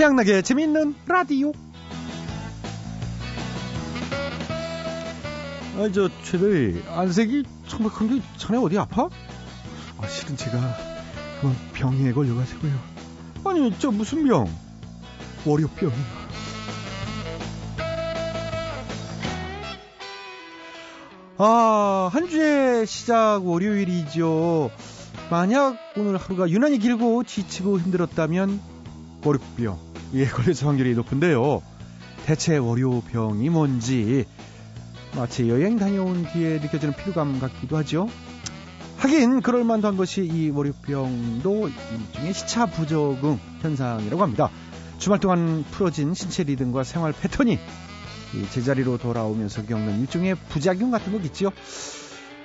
최양락의 재미있는 라디오. 아, 저, 최대, 안색이 정말 게 자네 어디 아파? 아, 실은 제가 그만 병에 걸려가지고요. 아니, 저 무슨 병? 월요병이요. 아, 한 주의 시작 월요일이죠. 만약 오늘 하루가 유난히 길고 지치고 힘들었다면 월요병 예 걸릴 확률이 높은데요. 대체 월요병이 뭔지 마치 여행 다녀온 뒤에 느껴지는 피로감 같기도 하죠. 하긴 그럴 만도 한 것이 이 월요병도 일종의 시차 부적응 현상이라고 합니다. 주말 동안 풀어진 신체 리듬과 생활 패턴이 제자리로 돌아오면서 겪는 일종의 부작용 같은 거겠지요.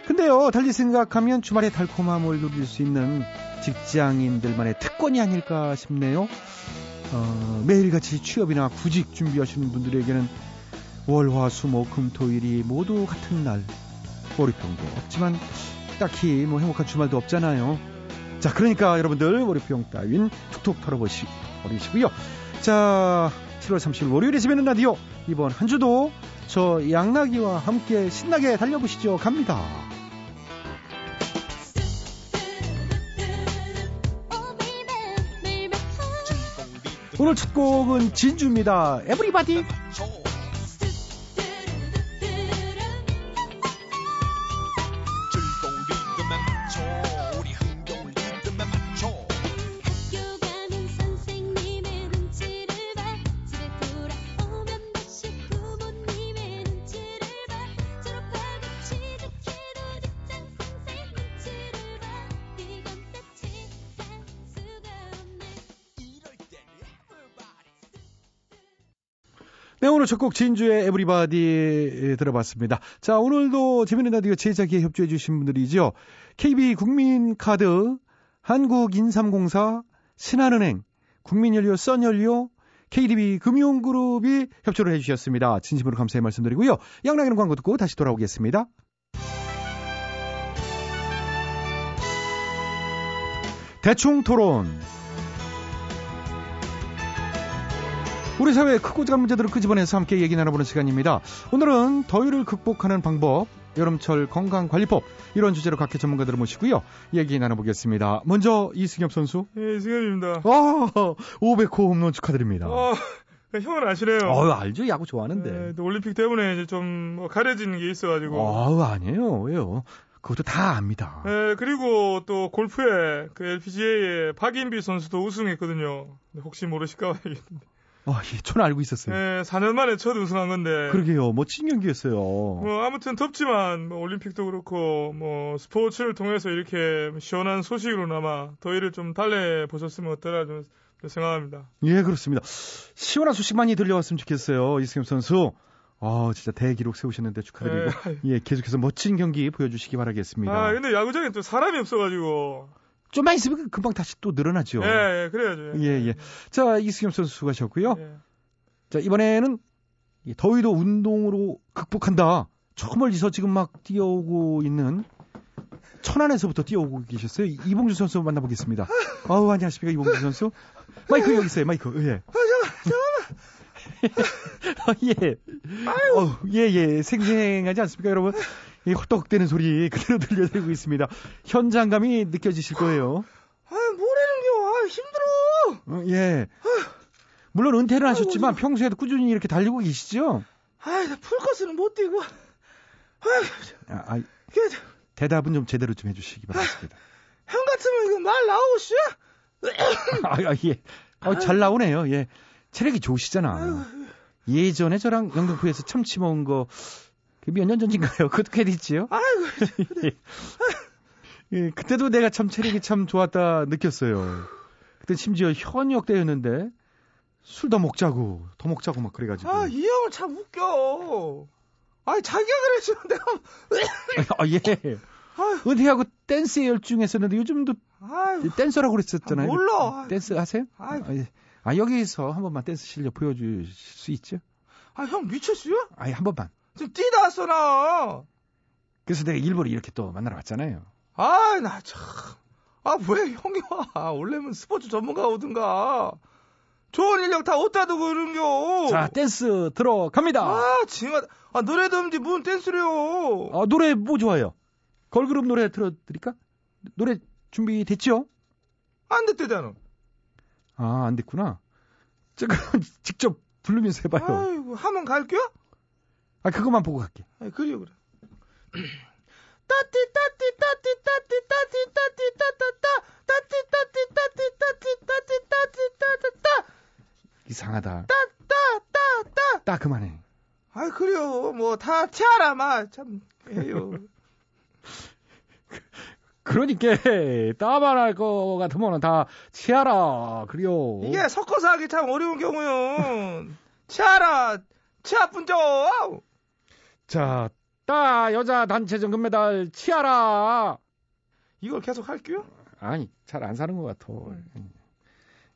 근데요, 달리 생각하면 주말에 달콤함을 누릴 수 있는 직장인들만의 특권이 아닐까 싶네요. 어, 매일같이 취업이나 구직 준비하시는 분들에게는 월, 화, 수, 목, 금, 토 일이 모두 같은 날. 월요병도 없지만 딱히 뭐 행복한 주말도 없잖아요. 자, 그러니까 여러분들 월요병 따윈 툭툭 털어보시, 버리시고요. 자, 7월 30일 월요일에 집에는 라디오. 이번 한 주도 저 양나기와 함께 신나게 달려보시죠. 갑니다. 오늘 첫 곡은 진주입니다. 에브리바디. 네, 오늘 첫 곡 진주의 에브리바디 들어봤습니다. 자, 오늘도 재미있는 라디오 제작에 협조해 주신 분들이죠. KB 국민카드, 한국인삼공사, 신한은행, 국민연료, 썬연료, KDB 금융그룹이 협조를 해주셨습니다. 진심으로 감사의 말씀드리고요. 양락이는 광고 듣고 다시 돌아오겠습니다. 대충 토론. 우리 사회의 크고 작은 문제들을 끄집어내서 함께 얘기 나눠보는 시간입니다. 오늘은 더위를 극복하는 방법, 여름철 건강관리법 이런 주제로 각계 전문가들을 모시고요. 얘기 나눠보겠습니다. 먼저 이승엽 선수. 예, 이승엽입니다. 와, 500호 홈런 축하드립니다. 어, 형은 아시네요. 어, 알죠. 야구 좋아하는데. 예, 올림픽 때문에 이제 좀뭐 가려지는 게 있어가지고. 아, 아니에요. 왜요? 그것도 다 압니다. 예, 그리고 또 골프에 그 LPGA에 박인비 선수도 우승했거든요. 혹시 모르실까 봐야겠는데. 아, 예, 저는 알고 있었어요. 예, 4년 만에 첫 우승한 건데. 그러게요. 멋진 경기였어요. 뭐, 아무튼 덥지만, 뭐, 올림픽도 그렇고, 뭐, 스포츠를 통해서 이렇게 시원한 소식으로나마 더위를 좀 달래보셨으면 어떠나 좀 생각합니다. 예, 그렇습니다. 시원한 소식 많이 들려왔으면 좋겠어요. 이승엽 선수. 아, 진짜 대기록 세우셨는데 축하드리고. 예, 예 계속해서 멋진 경기 보여주시기 바라겠습니다. 아, 근데 야구장에 또 사람이 없어가지고. 좀만 있으면 금방 다시 또 늘어나죠. 예, 예 그래야죠. 예, 예. 자, 이승엽 선수 수고하셨고요. 예. 자, 이번에는 더위도 운동으로 극복한다. 저 멀리서 지금 막 뛰어오고 있는 천안에서부터 뛰어오고 계셨어요. 이봉주 선수 만나보겠습니다. 아우, 안녕하십니까, 이봉주 선수. 마이크 여기 있어요, 마이크. 예. 아, 잠깐만, 잠깐만. 예. 아유. 어, 예, 예. 생생하지 않습니까, 여러분? 이 헛떡대는 소리 그대로 들려드리고 있습니다. 현장감이 느껴지실 거예요. 아, 뭐라는겨. 아, 힘들어. 어, 예. 물론 은퇴를 하셨지만 아이고, 평소에도 꾸준히 이렇게 달리고 계시죠? 아이, 나 풀코스는 못 뛰고. 아이, 아, 아, 대답은 좀 제대로 좀 해주시기 바랍니다. 형 같으면 이거 말 나오고 씨 아, 아, 예. 어, 잘 나오네요. 예. 체력이 좋으시잖아. 예전에 저랑 영등포에서 참치 먹은 거, 몇 년 전인가요? 그것도 퀘디지요? 아이고. 예, 그때도 내가 참 체력이 참 좋았다 느꼈어요. 그때 심지어 현역 때였는데, 술 더 먹자고, 더 먹자고 막 그래가지고. 아, 이 형은 참 웃겨. 아니, 자기가 그랬으면 내가. 아, 예. 아유. 은퇴하고 댄스에 열중했었는데 요즘도 아유. 댄서라고 그랬었잖아요. 아, 몰라. 댄스 하세요? 아, 아, 여기서 한 번만 댄스 실력 보여줄 수 있죠? 아, 형 미쳤어요? 아니, 한 번만. 지금 뛰다 왔어, 나. 그래서 내가 일부러 이렇게 또 만나러 왔잖아요. 아, 나 참. 아, 왜 형이 와? 원래는 스포츠 전문가 오든가. 좋은 인력 다 어디다 두고 그런겨? 자, 댄스 들어갑니다. 아, 징하다. 아, 노래도 없는데 무슨 댄스래요? 아, 노래 뭐 좋아요? 걸그룹 노래 틀어드릴까? 노래 준비됐죠? 안 됐대잖아. 아, 안 됐구나. 자, 그럼 직접 부르면서 해봐요. 아이고, 하면 갈게요? 아, 그것만 보고 갈게. 아, 그래요, 그래. 따띠 따띠 따띠 따띠 따띠 따띠 따따따 따띠 따띠 따띠 따띠 따띠 따띠 따따따 이상하다. 따따따따 딱 그만해. 아 그래요 뭐 다 티아라 마 참 해요 그러니까 따발할 거 같으면 다 치아라. 그래요. 이게 섞어서 하기 참 어려운 경우요 티아라 치아뿐죠 자, 따 여자 단체전 금메달 치아라. 이걸 계속 할게요 아니, 잘 안 사는 것 같아.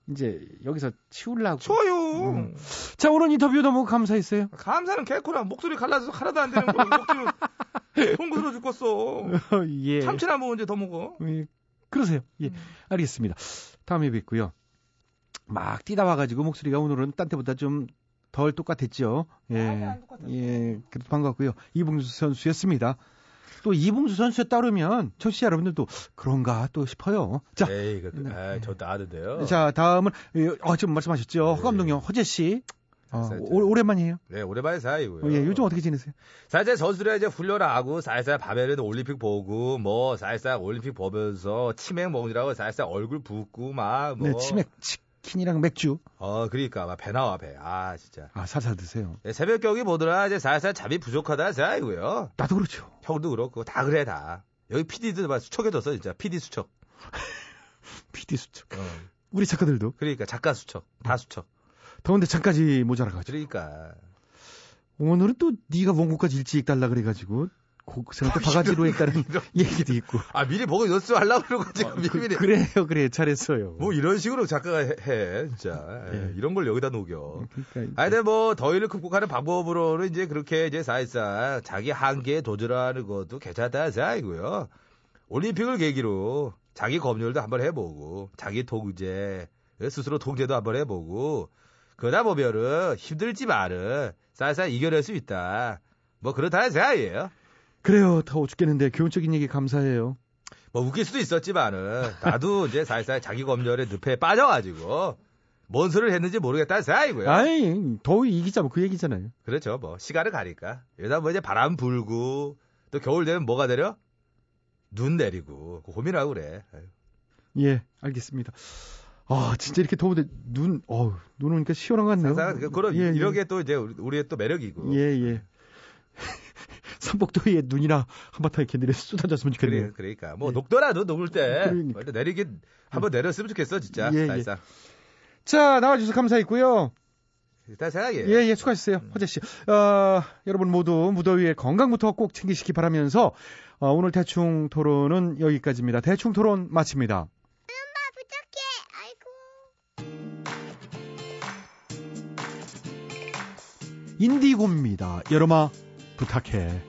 이제 여기서 치우려고. 좋아요 음. 자, 오늘 인터뷰 너무 감사했어요. 감사는 개코라 목소리 갈라져서 하나도 안 되는 거 목소리 송구스러 죽겠어 예. 참치나 먹은 이제 더 먹어 예, 그러세요. 예, 음. 알겠습니다. 다음에 뵙고요. 막 뛰다 와가지고 목소리가 오늘은 딴 때보다 좀 덜 똑같았죠. 예, 아니, 똑같았어요. 예, 그래도 반갑고요. 이봉수 선수였습니다. 또 이봉수 선수에 따르면 청취자 여러분들도 그런가 또 싶어요. 자, 에이, 그, 네. 아, 저 나는데요. 자 다음은 예, 어, 지금 말씀하셨죠. 네. 허 감독님 허재 씨. 어. 오, 오랜만이에요. 네, 오랜만에 사이고요. 어, 예, 요즘 어떻게 지내세요? 살짝 선수들 이제 훈련하고 살살 밤에는 올림픽 보고 뭐 살살 올림픽 보면서 치맥 먹느라고 살살 얼굴 붓고 막 뭐. 네, 치맥 치 킨이랑 맥주. 어, 그러니까 막 배 나와 배. 아, 진짜. 아, 살살 드세요. 네, 새벽 경기 보더라 이제 살살 잠이 부족하다 생각이고요. 나도 그렇죠. 형도 그렇고 다 그래 다. 여기 PD도 막 수척해졌어 진짜. PD 수척. PD 수첩. 어. 우리 작가들도 그러니까 작가 수척. 다 수척. 더운데 잠까지 모자라가지고. 그러니까. 오늘은 또 네가 원고까지 일찍 달라 그래가지고 곡생한테 바가지로 했다는 얘기도 있고. 아 미리 보고 연습하려고 그러고 지금 미리 미리. 그, 래요 그래, 잘했어요. 뭐 이런 식으로 작가가 해, 해, 진짜 예, 예. 이런 걸 여기다 녹여. 그러니까 아니, 근데 뭐 더위를 극복하는 방법으로는 이제 그렇게 이제 사실상 자기 한계에 도전하는 것도 괜찮다 생각이고요. 올림픽을 계기로 자기 검열도 한번 해보고 자기 통제 스스로 통제도 한번 해보고 그러다 보면은 힘들지만은 살살 이겨낼 수 있다. 뭐 그렇다는 생각이에요. 그래요. 더워 죽겠는데 교훈적인 얘기 감사해요. 뭐 웃길 수도 있었지만은 나도 이제 살살 자기 검열의 늪에 빠져가지고 뭔 소리를 했는지 모르겠다는 생각이고요. 아이 더위 이기자 뭐 그 얘기잖아요. 그렇죠. 뭐 시간을 가니까 여기다 뭐 이제 바람 불고 또 겨울 되면 뭐가 내려? 눈 내리고 고민하고 그래. 아유. 예, 알겠습니다. 아 진짜 이렇게 더운데 눈, 어우 눈 오니까 시원한 것 같네요. 그- 그럼 예, 이런 예. 게또 이제 우리- 우리의 또 매력이고. 예, 예. 삼복도에 눈이나 한바탕 이렇게 내려 쏟아졌으면 좋겠네요. 그래, 그러니까 뭐 예. 녹더라도 녹을 때 그러니까. 내리긴 한번 내렸으면 좋겠어 진짜. 예, 예. 사실상. 자, 나와주셔서 감사했고요. 일단 생각해. 예, 예, 수고하셨어요. 허재 씨. 어, 여러분 모두 무더위에 건강부터 꼭 챙기시기 바라면서 어, 오늘 대충 토론은 여기까지입니다. 대충 토론 마칩니다. 인디고입니다. 여름아 부탁해.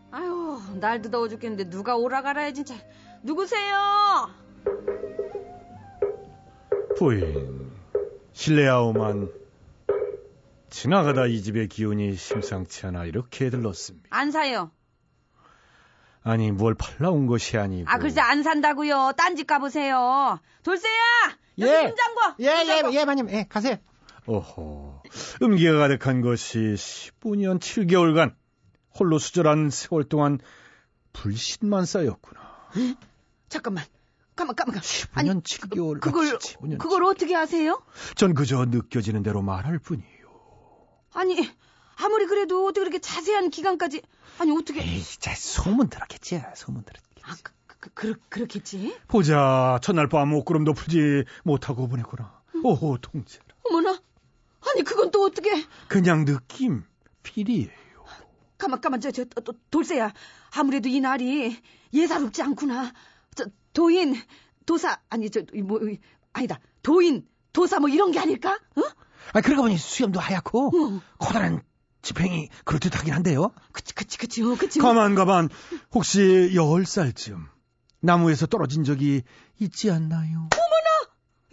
날도 더워 죽겠는데 누가 오라가라 해 진짜. 누구세요? 부인, 실례하오만 지나가다 이 집의 기운이 심상치 않아 이렇게 들렀습니다. 안 사요. 아니 뭘 팔라온 것이 아니고 아, 글쎄 안 산다고요. 딴 집 가보세요. 돌쇠야! 여기 예. 문 잠궈! 예, 문 예. 예, 마님. 예, 가세요. 어허 음기가 가득한 것이 15년 7개월간 홀로 수절한 세월 동안 불신만 쌓였구나. 잠깐만. 가만, 가만, 가만. 15년 7개월 그걸, 마치 15년 그걸 어떻게 아세요? 전 그저 느껴지는 대로 말할 뿐이요. 아니, 아무리 그래도 어떻게 그렇게 자세한 기간까지, 아니, 어떻게. 에이, 자, 소문 들었겠지. 소문 들었겠지. 아, 그, 그, 그, 그렇겠지? 보자 첫날 밤 옷구름도 풀지 못하고 보냈구나. 오호 통째라. 어머나. 아니, 그건 또 어떻게. 그냥 느낌 필이에요. 가만, 가만, 저, 저, 또, 돌쇠야. 아무래도 이 날이 예사롭지 않구나. 저, 도인, 도사, 아니, 저, 이 뭐, 이, 아니다. 도인, 도사 뭐 이런 게 아닐까? 어? 아, 그러고 보니 수염도 하얗고 어. 커다란 지팽이 그럴듯 하긴 한데요. 그치, 그치, 그치, 어, 그치. 가만 가만 혹시 열 살쯤 나무에서 떨어진 적이 있지 않나요?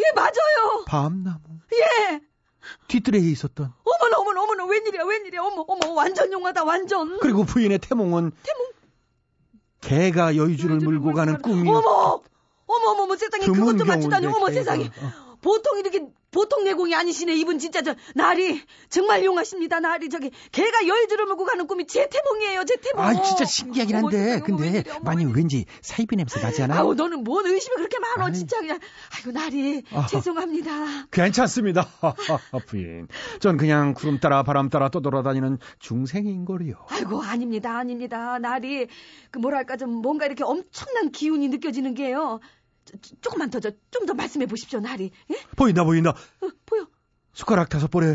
예, 맞아요. 밤나무 예. 뒤뜰에 있었던 어머나, 어머나, 어머나, 웬일이야, 웬일이야. 어머, 어머, 완전 용하다, 완전. 그리고 부인의 태몽은 개가 여의주를 물고 가는 꿈이 어머! 어머, 어머, 세상에 그것 좀 맞추다니, 어머. 세상에. 어. 보통 이렇게, 보통 내공이 아니시네, 이분 진짜 저, 날이, 정말 용하십니다, 날이. 저기, 개가 여의주를 물고 가는 꿈이 제 태몽이에요, 제 태몽. 아, 진짜 신기하긴 한데. 근데 많이. 왠지 사이비 냄새 나지 않아요? 아우, 너는 뭔 의심이 그렇게 많어, 아니. 진짜 그냥. 아이고, 날이, 아하. 죄송합니다. 괜찮습니다 부인 전 그냥 구름 따라 바람 따라 떠돌아다니는 중생인걸요 아이고, 아닙니다, 아닙니다. 날이, 그, 뭐랄까, 좀, 뭔가 이렇게 엄청난 기운이 느껴지는 게요. 조금만 더, 저, 좀더 말씀해 보십시오, 날이. 예? 보인다 보인다 어, 보여. 숟가락 다섯 볼에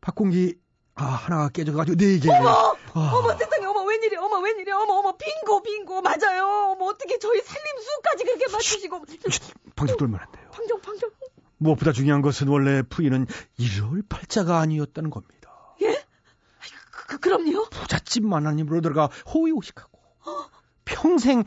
밥공기 아 하나가 깨져가지고 네 개 어머! 아. 어머 세상에 어머 웬일이야 어머 웬일이야 어머 어머 빙고 빙고 맞아요 어머 어떻게 저희 살림수까지 그렇게 맞추시고 방석 돌면 안 돼요 방정 방정 무엇보다 중요한 것은 원래 부인은 일월 팔자가 아니었다는 겁니다. 예? 그, 그, 그럼요 부잣집 만화님으로 들어가 호의호식하고 평생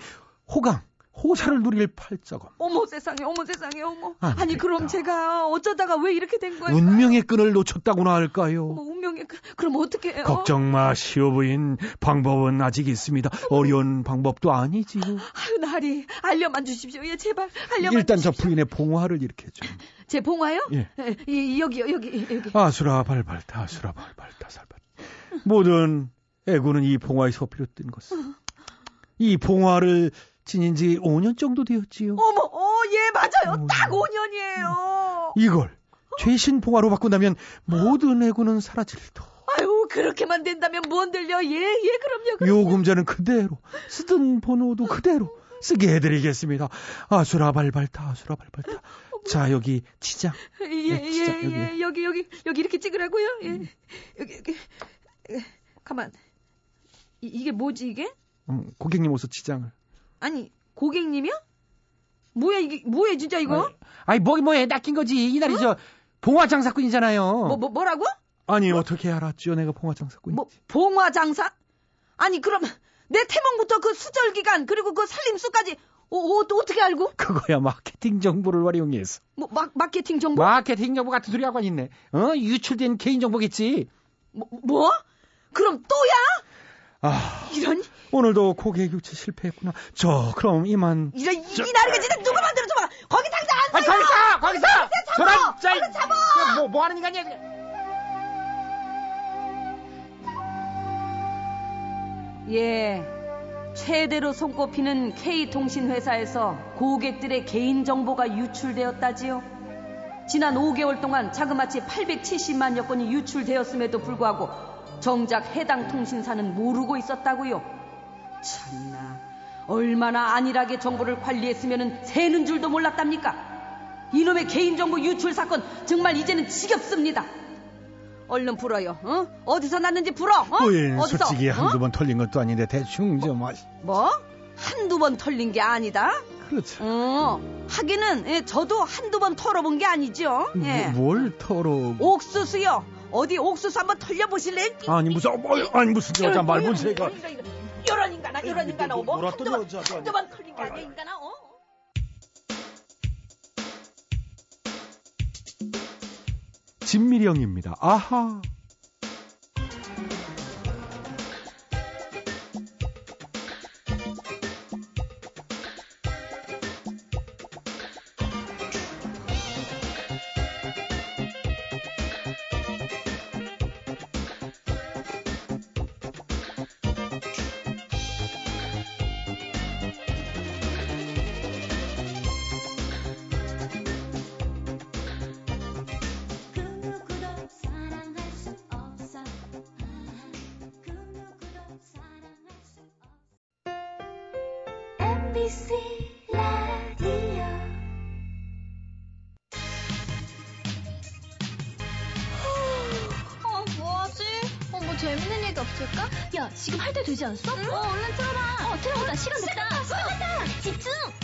호강, 호사를 누릴 팔자건 어머 세상에 어머 세상에 어머. 안 아니 됐다. 그럼 제가 어쩌다가 왜 이렇게 된 거예요? 운명의 끈을 놓쳤다고나 어머 할까요? 운명의 그, 그럼 어떻게 해요 걱정 마시오 부인. 방법은 아직 있습니다. 어려운 방법도 아니지요. 아유 나리 알려만 주십시오. 예 제발 알려만 일단 저 주십시오. 부인의 봉화를 이렇게 좀 제 봉화요? 예. 예, 이, 여기요 여기 여기. 아수라 발발타 아수라 발발타 살발. 모든 애고는 이 봉화에서 비롯된 것은 이 봉화를 지닌 지 5년 정도 되었지요. 어머 어 예 맞아요 어머. 딱 5년이에요 이걸 최신 봉화로 바꾼다면 모든 애고는 사라질 터. 아유 그렇게만 된다면 뭔 들려 예 예 그럼요 그럼요 요금자는 그대로 쓰던 번호도 그대로 쓰게 해드리겠습니다. 아수라 발발타 아수라 발발타. 자 여기 지장. 예, 진짜 예, 예, 여기, 여기, 여기 이렇게 찍으라고요? 예. 여기, 여기. 예, 가만. 이, 이게 뭐지, 이게? 음, 고객님 오서 지장을. 아니, 고객님이요? 뭐야, 이게, 뭐야, 진짜 이거? 아이, 뭐기 뭐해. 낚인 거지. 이날이 저 봉화 장사꾼이잖아요. 뭐, 뭐, 뭐라고? 아니 어떻게 알았죠? 내가 봉화장 사꾼. 뭐, 봉화장사? 아니, 그럼, 내 태몽부터 그 수절 기간, 그리고 그 살림수까지, 어, 어, 또 어떻게 알고? 그거야 마케팅 정보를 활용해서. 뭐, 마, 마케팅 정보? 마케팅 정보 같은 소리 하고 있네. 어? 유출된 개인 정보겠지. 뭐, 뭐? 그럼 또야? 아 이런, 오늘도 고객 교체 실패했구나. 저 그럼 이만. 이런, 이, 이 나르가 진짜 누가 만들어 줘봐! 거기 당장 안 아, 거기 서! 거기 서! 저런, 짜 얼른 잡아! 야, 뭐, 뭐 하는 인간이야? 예. 최대로 손꼽히는 K통신회사에서 고객들의 개인정보가 유출되었다지요. 지난 5개월 동안 자그마치 870만여 건이 유출되었음에도 불구하고 정작 해당 통신사는 모르고 있었다고요. 참나, 얼마나 안일하게 정보를 관리했으면 새는 줄도 몰랐답니까? 이놈의 개인정보 유출 사건 정말 이제는 지겹습니다. 얼른 불어요. 어? 어디서 났는지 불어. 어? 부인 어디서? 솔직히 어? 한두 번 털린 것도 아닌데 대충 좀 하시. 뭐? 한두 번 털린 게 아니다? 그렇죠. 어, 하기는 예, 저도 한두 번 털어본 게 아니죠. 예. 뭐, 뭘 털어? 옥수수요. 어디 옥수수 한번 털려보실래? 아니 무슨 어, 아니 무슨 여자 말문새가. 이런 인간아, 이런 인간아, 뭐 뭐라 한두 번, 또 여자도 한두 번 털린 게 아니야, 인간아, 어? 진미령입니다. 아하. MBC 라디오 어, 뭐하지? 어, 뭐 재밌는 얘기 없을까? 야, 지금 할 때 되지 않았어? 어, 얼른 틀어라. 어, 틀어보자. 시간 됐다. 시간 됐다. 집중. 들어봐요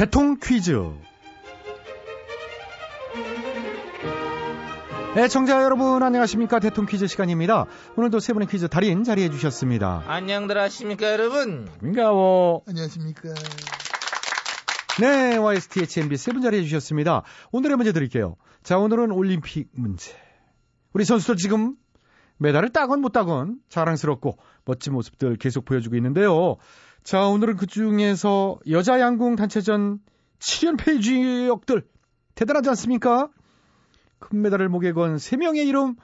대통 퀴즈. 애청자 여러분 안녕하십니까 대통 퀴즈 시간입니다. 오늘도 세 분의 퀴즈 달인 자리해 주셨습니다. 안녕들 하십니까 여러분 민가워. 안녕하십니까. 네, YSTHMB 세 분 자리해 주셨습니다. 오늘의 문제 드릴게요. 자, 오늘은 올림픽 문제. 우리 선수들 지금 메달을 따건 못 따건 자랑스럽고 멋진 모습들 계속 보여주고 있는데요. 자, 오늘은 그 중에서 여자 양궁 단체전 7연패 주역들 대단하지 않습니까? 금메달을 목에 건 3명의 이름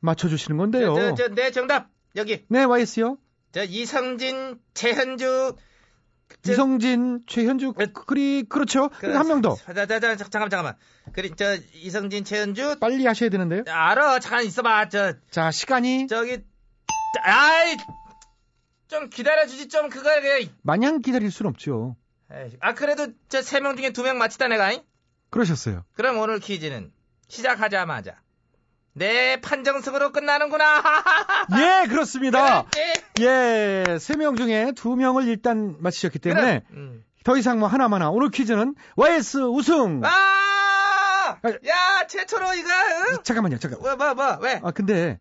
맞춰주시는 건데요. 저, 저, 네 정답 여기 네, YS요. 저 이성진 최현주 저- 이성진, 최현주, 네. 그리, 그렇죠. 한명 더. 자, 자, 자, 잠깐만 잠깐만 그래 저 이성진 최현주 빨리 하셔야 되는데요. 알아 잠깐 있어봐 저 자, 시간이 저기 아이 좀 기다려주지 좀 그거 그냥 마냥 기다릴 순 없죠. 에이, 아 그래도 저 세 명 중에 두 명 맞히다 내가 잉? 그러셨어요. 그럼 오늘 퀴즈는 시작하자마자 내 판정승으로 끝나는구나 예, 그렇습니다. 예, 세 명 중에 두 명을 일단 맞히셨기 때문에 그럼, 음. 더 이상 뭐 하나만 하. 오늘 퀴즈는 YS 우승. 아! 야 최초로 이거 응? 잠깐만요, 잠깐. 뭐, 뭐, 뭐, 왜? 아, 근데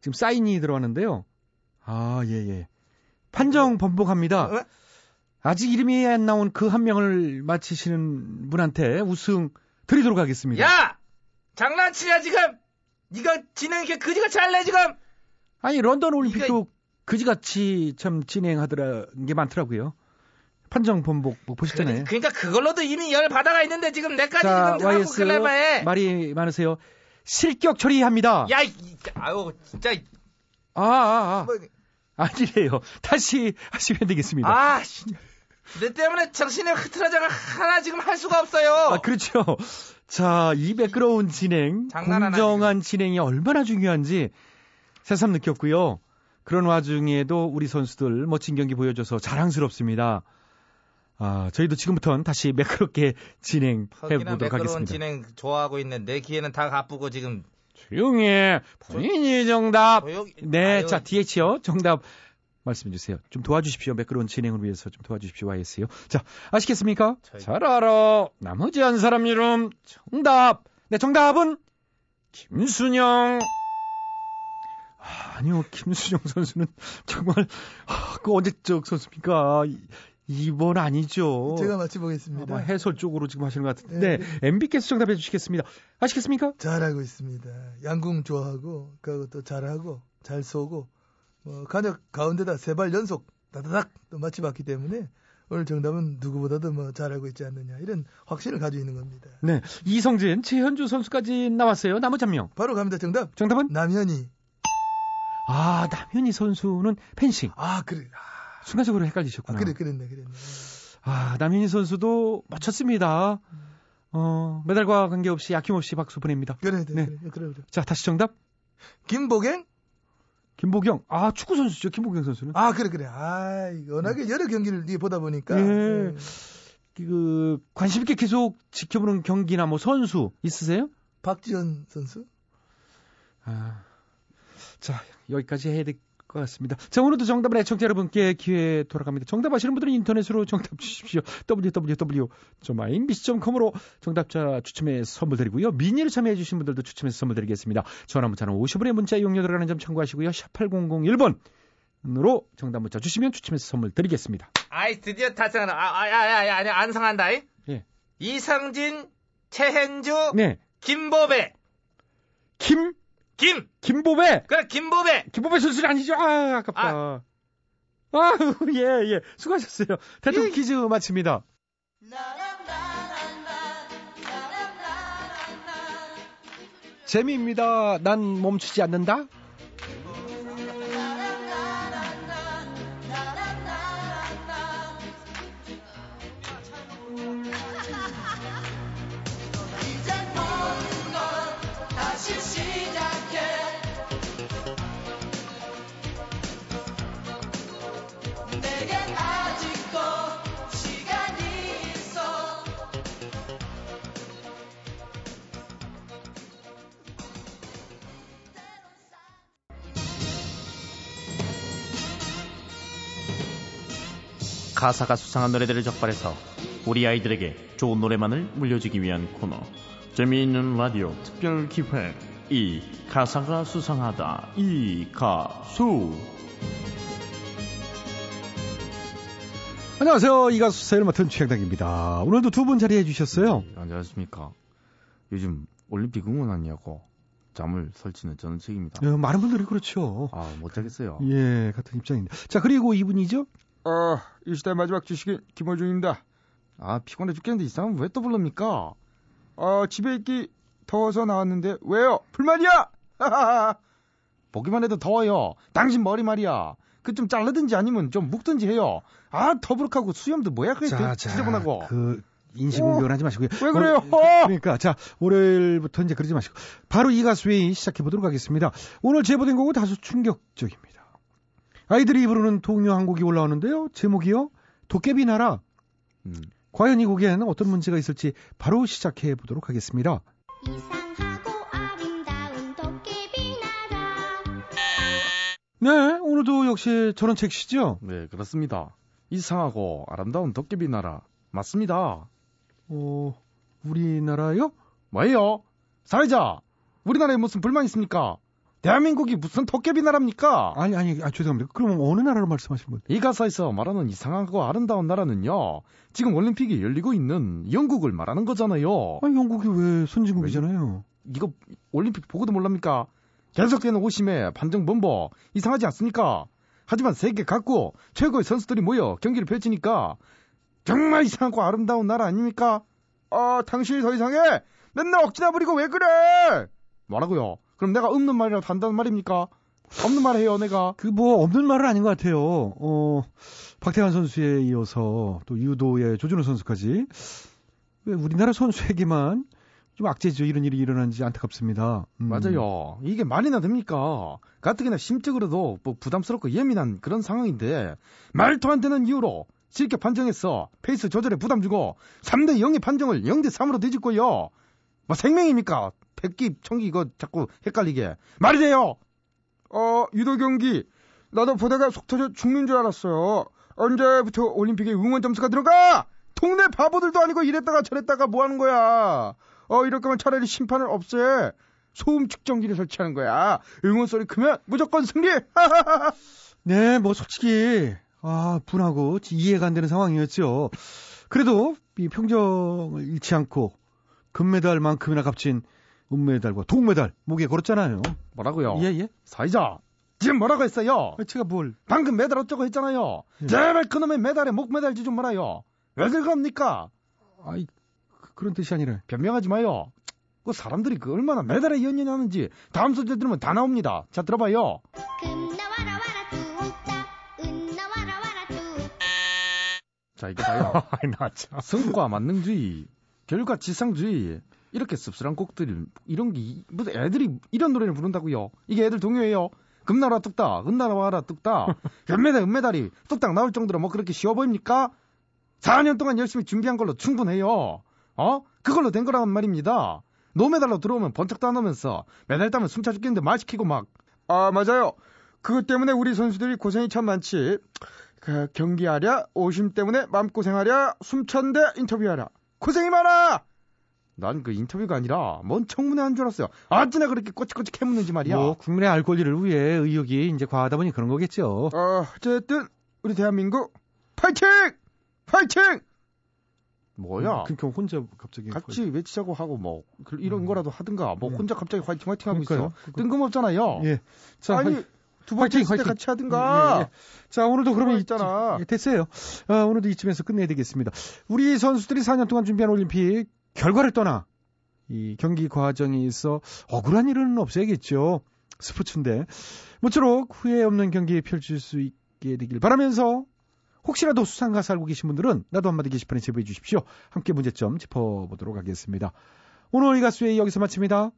지금 사인이 들어왔는데요. 아, 예, 예. 판정 번복합니다. 어? 아직 이름이 안 나온 그 한 명을 맞히시는 분한테 우승 드리도록 하겠습니다. 야! 장난치냐, 지금? 이거 진행 이렇게 그지같이 할래, 지금? 아니 런던 올림픽도 그지같이 참 진행하더라 게 많더라고요. 판정 번복 뭐 보셨잖아요. 그러니까 그걸로도 이미 열 바다가 있는데 지금 내까지 자, 지금 YS 클레마해. 말이 많으세요. 실격 처리합니다. 야, 이, 아유, 진짜. 아, 아, 아. 뭐, 아니래요. 다시 하시면 되겠습니다. 아, 씨. 내 때문에 정신이 흐트러져가 하나 지금 할 수가 없어요. 아, 그렇죠. 자, 이 매끄러운 진행, 공정한 진행이 얼마나 중요한지 새삼 느꼈고요. 그런 와중에도 우리 선수들 멋진 경기 보여줘서 자랑스럽습니다. 아, 저희도 지금부터는 다시 매끄럽게 진행해 보도록 매끄러운 하겠습니다. 진행 좋아하고 있는 내 기회는 다 가쁘고 지금 조용히 해. 본인이 정답. 조용히- 네, 아유. 자, DH요. 정답 말씀해 주세요. 좀 도와주십시오. 매끄러운 진행을 위해서 좀 도와주십시오. YS요. 자, 아시겠습니까? 저희- 잘 알아. 나머지 한 사람 이름 정답. 네, 정답은 김순영. 아, 아니요, 김순영 선수는 정말 아, 그 언제적 선수입니까? 이- 이번 아니죠. 제가 맞춰보겠습니다. 아마 해설 쪽으로 지금 하시는 것 같은데 네, 네, MB께서 정답해 주시겠습니다. 아시겠습니까? 잘하고 있습니다. 양궁 좋아하고 그것도 잘하고 잘 쏘고 뭐 간역 가운데다 세 발 연속 다다닥 또 맞춰봤기 때문에 오늘 정답은 누구보다도 뭐 잘하고 있지 않느냐 이런 확신을 가지고 있는 겁니다. 네, 이성진, 최현주 선수까지 나왔어요. 나머지 한 명. 바로 갑니다. 정답 정답은? 남현이. 아, 남현희 선수는 펜싱. 아 그래. 아, 순간적으로 아, 헷갈리셨구나. 그래 그랬네 그랬네. 아, 남현희 선수도 맞췄습니다. 어, 메달과 관계없이 아낌없이 박수 보냅니다. 그래, 그래, 네. 그래, 그래, 그래. 자, 다시 정답. 김보경? 김보경. 아, 축구 선수죠. 김보경 선수는. 아, 그래, 그래. 아, 워낙에 여러 경기를 이게 보다 보니까. 예. 예. 그 관심 있게 계속 지켜보는 경기나 뭐 선수 있으세요? 박지현 선수? 아, 자 여기까지 해야 될 것 같습니다. 자 오늘도 정답을 애청자 여러분께 기회 돌아갑니다. 정답 아시는 분들은 인터넷으로 정답 주십시오. www.imbc.com으로 정답자 추첨해 선물 드리고요. 미니로 참여해 주신 분들도 추첨해서 선물 드리겠습니다. 전화 문자는 50원의 문자 이용료 들어가는 점 참고하시고요. 샵 8001번 으로 정답 문자 주시면 추첨해서 선물 드리겠습니다. 아이 드디어 달성하나 아, 아, 야, 야, 야, 아니 안 상한다. 이? 예. 이상진, 최hen주, 네, 김보배, 김 김, 김보배 그래 김보배. 김보배 선수는 아니죠? 아 아깝다. 아, 예, 예. 수고하셨어요. 대통령 퀴즈 마칩니다. 재미입니다. 난 멈추지 않는다. 가사가 수상한 노래들을 적발해서 우리 아이들에게 좋은 노래만을 물려주기 위한 코너 재미있는 라디오 특별 기획 이 가사가 수상하다 이 가수 안녕하세요. 이 가수 사연을 맡은 최양당입니다. 오늘도 두 분 자리해 주셨어요. 안녕하십니까 요즘 올림픽 응원하냐고 잠을 설치는 저는 책입니다 어, 많은 분들이 그렇죠. 아 못 자겠어요 예, 같은 입장입니다. 자, 그리고 이분이죠? 어, 이 시대 마지막 주식인 김호중입니다. 아 피곤해 죽겠는데 이 사람 왜 또 불릅니까 어, 집에 있기 더워서 나왔는데 왜요? 불만이야? 보기만 해도 더워요 당신 머리 말이야 그좀 자르든지 아니면 좀 묶든지 해요 아 더부룩하고 수염도 뭐야 그게 자, 자, 지저분하고 그 인식공격하지 마시고요. 왜 그래요? 어, 그러니까 자 월요일부터 이제 그러지 마시고 바로 이 가수의 시작해 보도록 하겠습니다. 오늘 제보된 곡은 다소 충격적입니다. 아이들이 부르는 동요 한 곡이 올라오는데요. 제목이요 도깨비 나라. 음. 과연 이 곡에는 어떤 문제가 있을지 바로 시작해 보도록 하겠습니다. 이상하고 아름다운 도깨비 나라 네, 오늘도 역시 저런 책시죠. 네, 그렇습니다. 이상하고 아름다운 도깨비 나라. 맞습니다. 어, 우리나라요? 뭐예요? 사회자, 우리나라에 무슨 불만 있습니까? 대한민국이 무슨 도깨비 나라입니까? 아니, 아니, 아, 죄송합니다. 그럼 어느 나라로 말씀하시는 거예요? 이 가사에서 말하는 이상하고 아름다운 나라는요, 지금 올림픽이 열리고 있는 영국을 말하는 거잖아요. 아, 영국이 왜 선진국이잖아요. 이거 올림픽 보고도 몰랍니까? 계속되는 오심에 반정 범버 이상하지 않습니까? 하지만 세계 각국 최고의 선수들이 모여 경기를 펼치니까 정말 이상하고 아름다운 나라 아닙니까? 어, 당신이 더 이상해. 맨날 억지나 부리고 왜 그래? 뭐라고요? 그럼 내가 없는 말이라도 한다는 말입니까? 없는 말 해요, 내가. 그 뭐 없는 말은 아닌 것 같아요. 어, 박태환 선수에 이어서 또 유도의 조준호 선수까지 왜 우리나라 선수에게만 좀 악재죠. 이런 일이 일어난지 안타깝습니다. 음. 맞아요. 이게 말이나 됩니까? 가뜩이나 심적으로도 뭐 부담스럽고 예민한 그런 상황인데 말도 안 되는 이유로 실격 판정했어. 페이스 조절에 부담 주고 3대 0의 판정을 0대 3으로 뒤집고요. 뭐 생명입니까? 백기, 청기 이거 자꾸 헷갈리게. 말이 돼요. 어, 유도 경기. 나도 보다가 속 터져 죽는 줄 알았어요. 언제부터 올림픽에 응원 점수가 들어가? 동네 바보들도 아니고 이랬다가 저랬다가 뭐 하는 거야? 어, 이럴 거면 차라리 심판을 없애. 소음 측정기를 설치하는 거야. 응원 소리 크면 무조건 승리! 네, 뭐 솔직히 아, 분하고 이해가 안 되는 상황이었죠. 그래도 이 평정을 잃지 않고 금메달만큼이나 값진 은메달과 동메달 목에 걸었잖아요. 뭐라고요? 예, 예. 사이자. 지금 뭐라고 했어요? 아, 제가 뭘 방금 메달 어쩌고 했잖아요. 예. 제발 그놈의 메달에 목메달지 좀 말아요. 왜 그럽니까? 아이 그- 그런 뜻이 아니라 변명하지 마요. 그 사람들이 그 얼마나 메달에 연연하는지 다음 소절 들으면 다 나옵니다. 자 들어봐요. 자 이거 봐요. 아이 나 참. 성과 만능주의. 결과 지상주의. 이렇게 씁쓸한 곡들, 이런 게, 무슨 애들이 이런 노래를 부른다고요? 이게 애들 동요예요? 금나라 뚝딱, 은나라 와라 뚝딱, 연메달, 은메달이 뚝딱 나올 정도로 뭐 그렇게 쉬워 보입니까? 4년 동안 열심히 준비한 걸로 충분해요. 어? 그걸로 된 거란 말입니다. 노메달로 들어오면 번쩍도 안 오면서 메달 따면 숨차 죽겠는데 말 시키고 막. 아, 맞아요. 그것 때문에 우리 선수들이 고생이 참 많지. 그 경기하랴, 오심 때문에 마음고생하랴, 숨찬데 인터뷰하랴. 고생이 많아! 난 그 인터뷰가 아니라 뭔 청문회 한 줄 알았어요. 어찌나 그렇게 꼬치꼬치 캐묻는지 말이야. 뭐 국민의 알 권리를 위해 의욕이 이제 과하다 보니 그런 거겠죠. 어, 어쨌든 우리 대한민국 파이팅! 파이팅! 뭐야? 그러니까 혼자 갑자기 같이 외치자고 하고 뭐 그- 이런 거라도 하든가 뭐 예. 혼자 갑자기 화이팅 화이팅 하고 그러니까요. 있어. 뜬금없잖아요. 예. 자, 아니, 화이- 두 번째 화이팅, 있을 때 화이팅. 같이 하든가. 예, 예. 자, 오늘도 그러면 그거 있잖아. 이쯤- 예, 됐어요. 어, 오늘도 이쯤에서 끝내야 되겠습니다. 우리 선수들이 4년 동안 준비한 올림픽 결과를 떠나 이 경기 과정에 있어 억울한 일은 없어야겠죠. 스포츠인데 모쪼록 후회 없는 경기 펼칠 수 있게 되길 바라면서 혹시라도 수상가 살고 계신 분들은 나도 한마디 게시판에 제보해 주십시오. 함께 문제점 짚어보도록 하겠습니다. 오늘 이 가수의 여기서 마칩니다.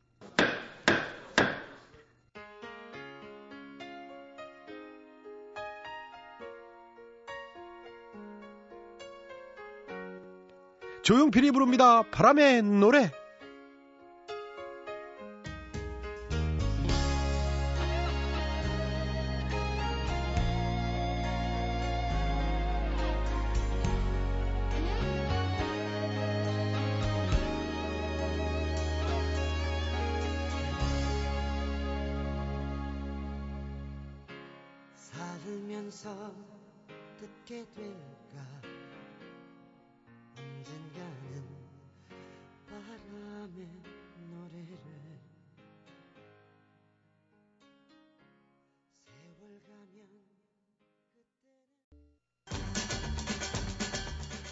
조용필이 부릅니다. 바람의 노래. 살면서 듣게 될까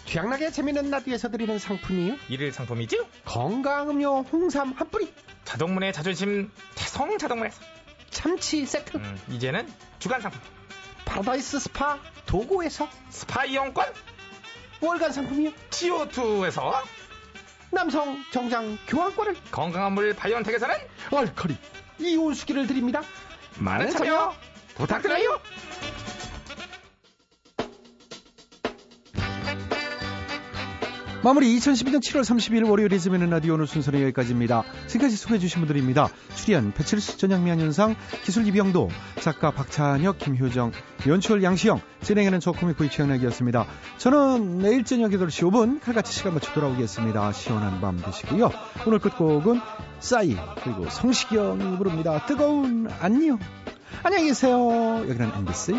취향나게 재미있는 라디오에서 드리는 상품이요. 일일 상품이죠? 건강음료 홍삼 한 뿌리, 자동문의 자존심 태성 자동문에서 참치 세트, 음, 이제는 주간 상품 파라다이스 스파 도고에서 스파 이용권 월간 상품이요. 지오투에서 남성 정장 교환권을 건강한 물 바이온텍에서는 알칼리 이온수기를 드립니다. 많은 참여 부탁드려요. 마무리 2012년 7월 30일 월요일 리즈메는 라디오 오늘 순서는 여기까지입니다. 지금까지 소개해 주신 분들입니다. 출연 배칠수 전영미 한윤상 기술 이병도 작가 박찬혁 김효정 연출 양시영 진행하는 저 코믹 보이 최양락이었습니다. 저는 내일 저녁 8시 5분 칼같이 시간 맞춰 돌아오겠습니다. 시원한 밤 되시고요. 오늘 끝곡은 싸이 그리고 성시경이 부릅니다. 뜨거운 안녕 안녕히 계세요. 여기는 MBC